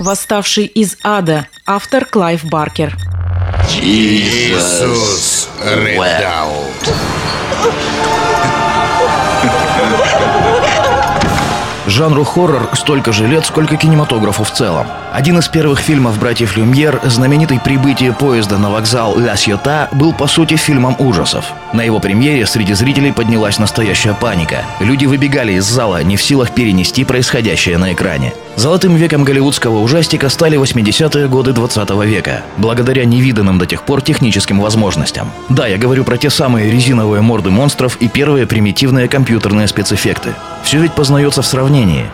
«Восставший из ада», автор Клайв Баркер. Иисус рыдал. Жанру хоррор столько же лет, сколько кинематографу в целом. Один из первых фильмов братьев Люмьер, знаменитый «Прибытие поезда на вокзал Ля Сьота», был по сути фильмом ужасов. На его премьере среди зрителей поднялась настоящая паника. Люди выбегали из зала, не в силах перенести происходящее на экране. Золотым веком голливудского ужастика стали 80-е годы 20 века, благодаря невиданным до тех пор техническим возможностям. Да, я говорю про те самые резиновые морды монстров и первые примитивные компьютерные спецэффекты. Все ведь познается в сравнении.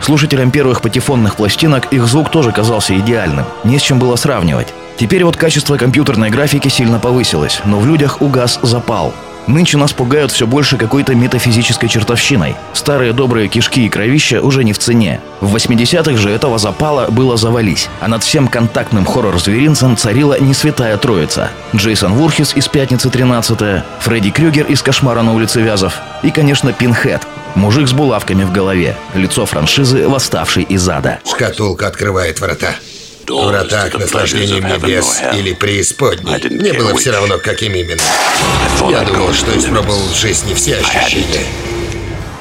Слушателям первых патефонных пластинок их звук тоже казался идеальным, не с чем было сравнивать. Теперь вот качество компьютерной графики сильно повысилось, но в людях угас запал. Нынче нас пугают все больше какой-то метафизической чертовщиной. Старые добрые кишки и кровища уже не в цене. В 80-х же этого запала было завались, а над всем контактным хоррор-зверинцем царила не святая троица. Джейсон Вурхис из «Пятницы 13 Фредди Крюгер из «Кошмара на улице Вязов и, конечно, Пинхед, Мужик с булавками в голове. Лицо франшизы, восставший из ада. Шкатулка открывает врата. Врата к наслаждениям небес или преисподней. Мне было все равно, каким именно. Я думал, что испробовал в жизни все ощущения.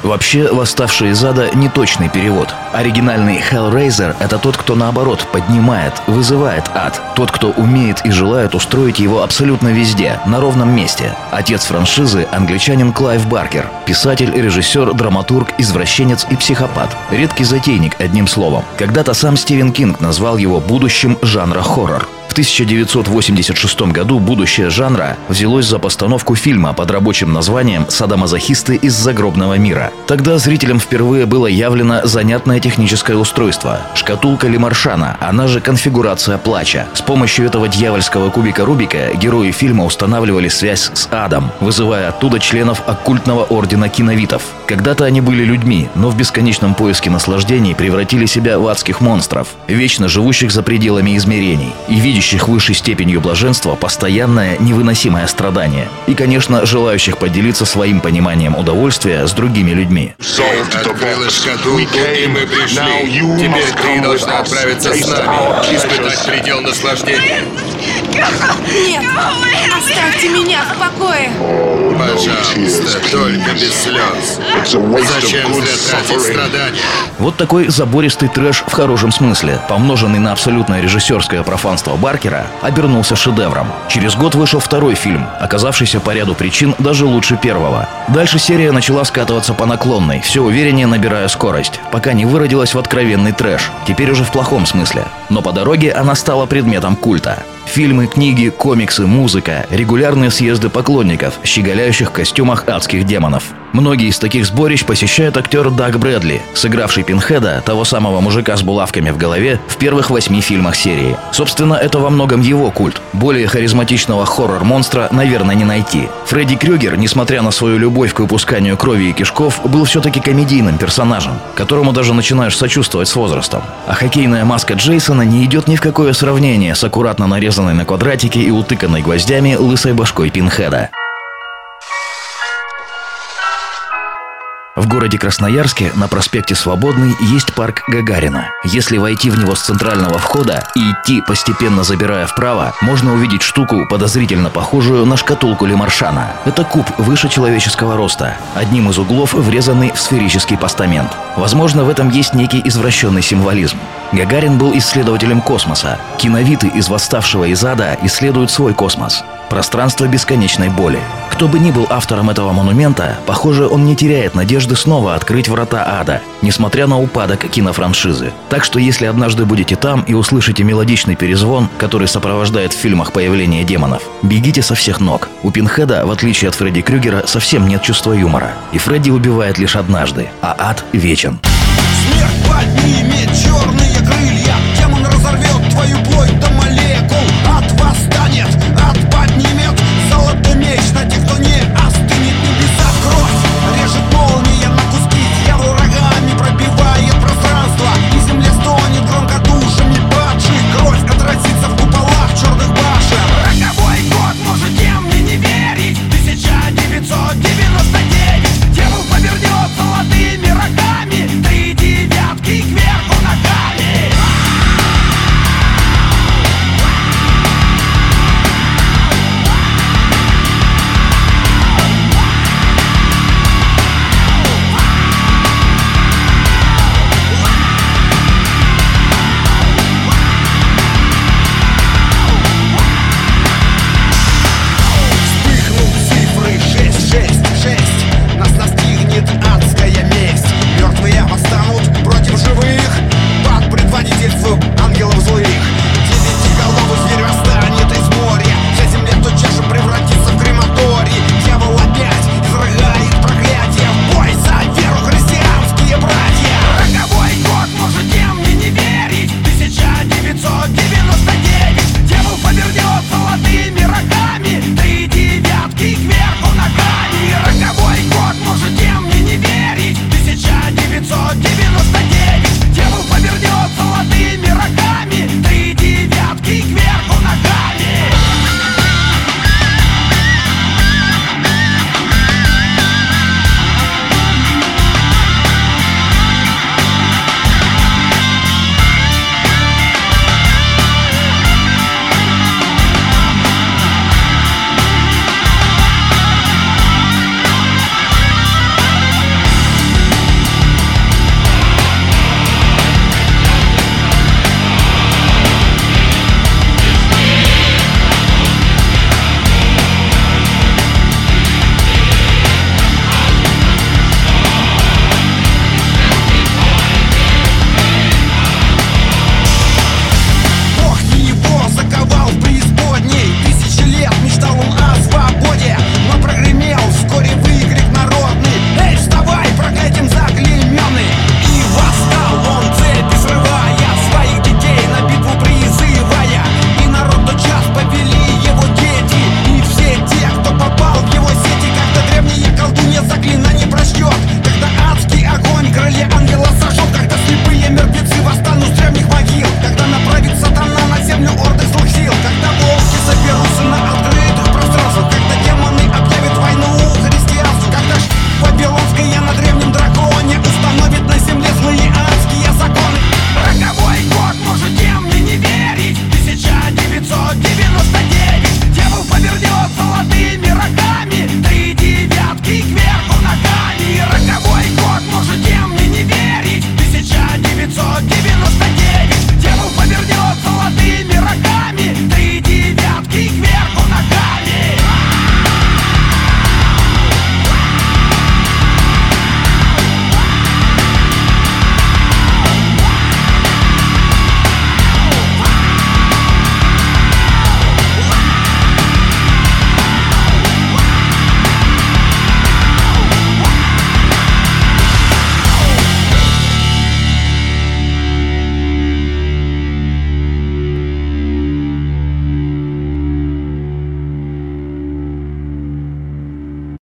Вообще, «Восставший из ада» — не точный перевод. Оригинальный Hellraiser — это тот, кто наоборот поднимает, вызывает ад. Тот, кто умеет и желает устроить его абсолютно везде, на ровном месте. Отец франшизы — англичанин Клайв Баркер. Писатель, режиссер, драматург, извращенец и психопат. Редкий затейник, одним словом. Когда-то сам Стивен Кинг назвал его будущим жанра хоррор. 1986 году будущее жанра взялось за постановку фильма под рабочим названием «Садомазохисты из загробного мира». Тогда зрителям впервые было явлено занятное техническое устройство – шкатулка Лемаршана, она же конфигурация плача. С помощью этого дьявольского кубика Рубика герои фильма устанавливали связь с адом, вызывая оттуда членов оккультного ордена киновитов. Когда-то они были людьми, но в бесконечном поиске наслаждений превратили себя в адских монстров, вечно живущих за пределами измерений и видящих ищущих высшей степенью блаженства постоянное невыносимое страдание. И, конечно, желающих поделиться своим пониманием удовольствия с другими людьми. Открыла шкатулку, и мы пришли. Теперь ты должна отправиться с нами, испытать предел наслаждения. Нет! Оставьте меня в покое! Пожалуйста, только без слез. Зачем зря тратить страдания? Вот такой забористый трэш в хорошем смысле, помноженный на абсолютное режиссерское профанство Баркера, обернулся шедевром. Через год вышел второй фильм, оказавшийся по ряду причин даже лучше первого. Дальше серия начала скатываться по наклонной, все увереннее набирая скорость, пока не выродилась в откровенный трэш, теперь уже в плохом смысле. Но по дороге она стала предметом культа. Фильмы, книги, комиксы, музыка, регулярные съезды поклонников, щеголяющих в костюмах адских демонов. Многие из таких сборищ посещает актер Даг Брэдли, сыгравший Пинхеда, того самого мужика с булавками в голове, в первых восьми фильмах серии. Собственно, это во многом его культ. Более харизматичного хоррор-монстра, наверное, не найти. Фредди Крюгер, несмотря на свою любовь к выпусканию крови и кишков, был все-таки комедийным персонажем, которому даже начинаешь сочувствовать с возрастом. А хоккейная маска Джейсона не идет ни в какое сравнение с аккуратно нарезанной на квадратике и утыканной гвоздями лысой башкой Пинхеда. В городе Красноярске на проспекте Свободный есть парк Гагарина. Если войти в него с центрального входа и идти, постепенно забирая вправо, можно увидеть штуку, подозрительно похожую на шкатулку Лемаршана. Это куб выше человеческого роста, одним из углов врезанный в сферический постамент. Возможно, в этом есть некий извращенный символизм. Гагарин был исследователем космоса. Киновиты из восставшего из ада исследуют свой космос. Пространство бесконечной боли. Кто бы ни был автором этого монумента, похоже, он не теряет надежды снова открыть врата ада, несмотря на упадок кинофраншизы. Так что если однажды будете там и услышите мелодичный перезвон, который сопровождает в фильмах появление демонов, бегите со всех ног. У Пинхеда, в отличие от Фредди Крюгера, совсем нет чувства юмора. И Фредди убивает лишь однажды, а ад вечен. Отвоюплоть до молекул. От восстанет, от поднимет золотой меч на тех, никто не saw. Give